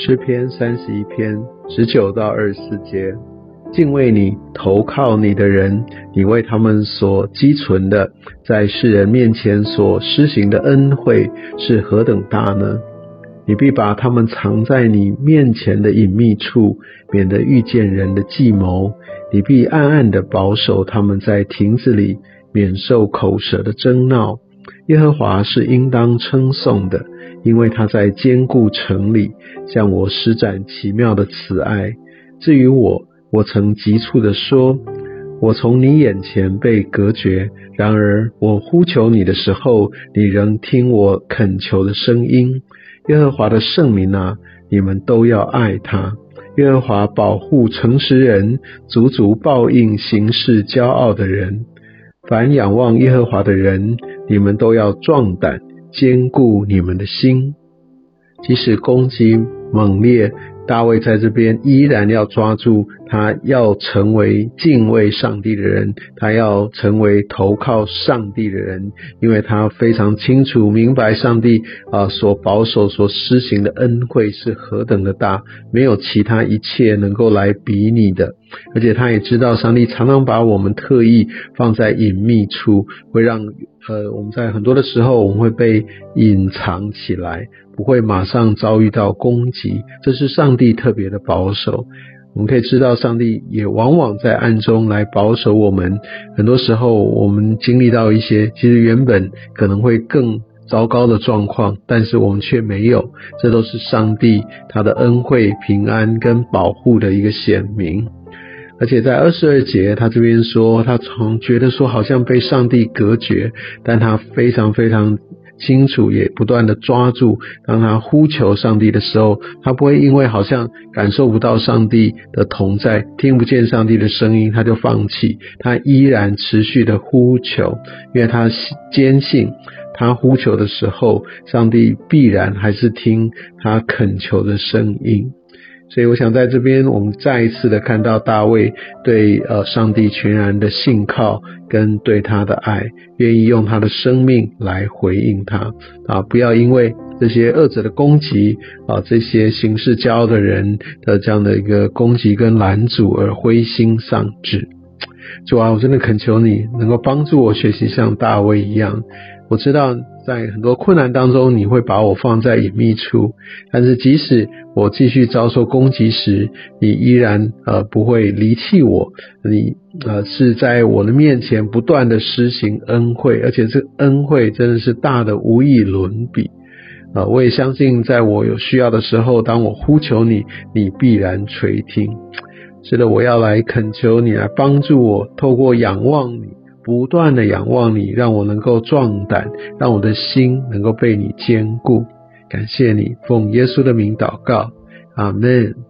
诗篇三十一篇十九到二十四节，敬畏你、投靠你的人，你为他们所积存的，在世人面前所施行的恩惠是何等大呢？你必把他们藏在你面前的隐秘处，免得遇见人的计谋；你必暗暗的保守他们在亭子里，免受口舌的争闹。耶和华是应当称颂的。因为他在坚固城里向我施展奇妙的慈爱。至于我，我曾急促地说：“我从你眼前被隔绝。”然而我呼求你的时候，你仍听我恳求的声音。耶和华的圣名啊，你们都要爱他。耶和华保护诚实人，足足报应行事骄傲的人。凡仰望耶和华的人，你们都要壮胆。坚固你们的心，即使攻击猛烈，大卫在这边依然要抓住他，要成为敬畏上帝的人，他要成为投靠上帝的人，因为他非常清楚明白上帝啊所保守、所施行的恩惠是何等的大，没有其他一切能够来比拟的。而且他也知道，上帝常常把我们特意放在隐秘处，会让呃我们在很多的时候，我们会被隐藏起来，不会马上遭遇到攻击。这是上帝特别的保守。我们可以知道，上帝也往往在暗中来保守我们。很多时候，我们经历到一些其实原本可能会更糟糕的状况，但是我们却没有。这都是上帝他的恩惠、平安跟保护的一个显明。而且在二十二节，他这边说，他从觉得说好像被上帝隔绝，但他非常非常清楚，也不断的抓住。当他呼求上帝的时候，他不会因为好像感受不到上帝的同在，听不见上帝的声音，他就放弃。他依然持续的呼求，因为他坚信，他呼求的时候，上帝必然还是听他恳求的声音。所以，我想在这边，我们再一次的看到大卫对呃上帝全然的信靠，跟对他的爱，愿意用他的生命来回应他啊！不要因为这些恶者的攻击啊，这些行事骄傲的人的这样的一个攻击跟拦阻而灰心丧志。主啊，我真的恳求你能够帮助我学习像大卫一样。我知道在很多困难当中，你会把我放在隐秘处，但是即使我继续遭受攻击时，你依然呃不会离弃我。你呃是在我的面前不断的施行恩惠，而且这恩惠真的是大的无以伦比。啊，我也相信，在我有需要的时候，当我呼求你，你必然垂听。是的，我要来恳求你来帮助我，透过仰望你。不断的仰望你，让我能够壮胆，让我的心能够被你坚固。感谢你，奉耶稣的名祷告，阿门。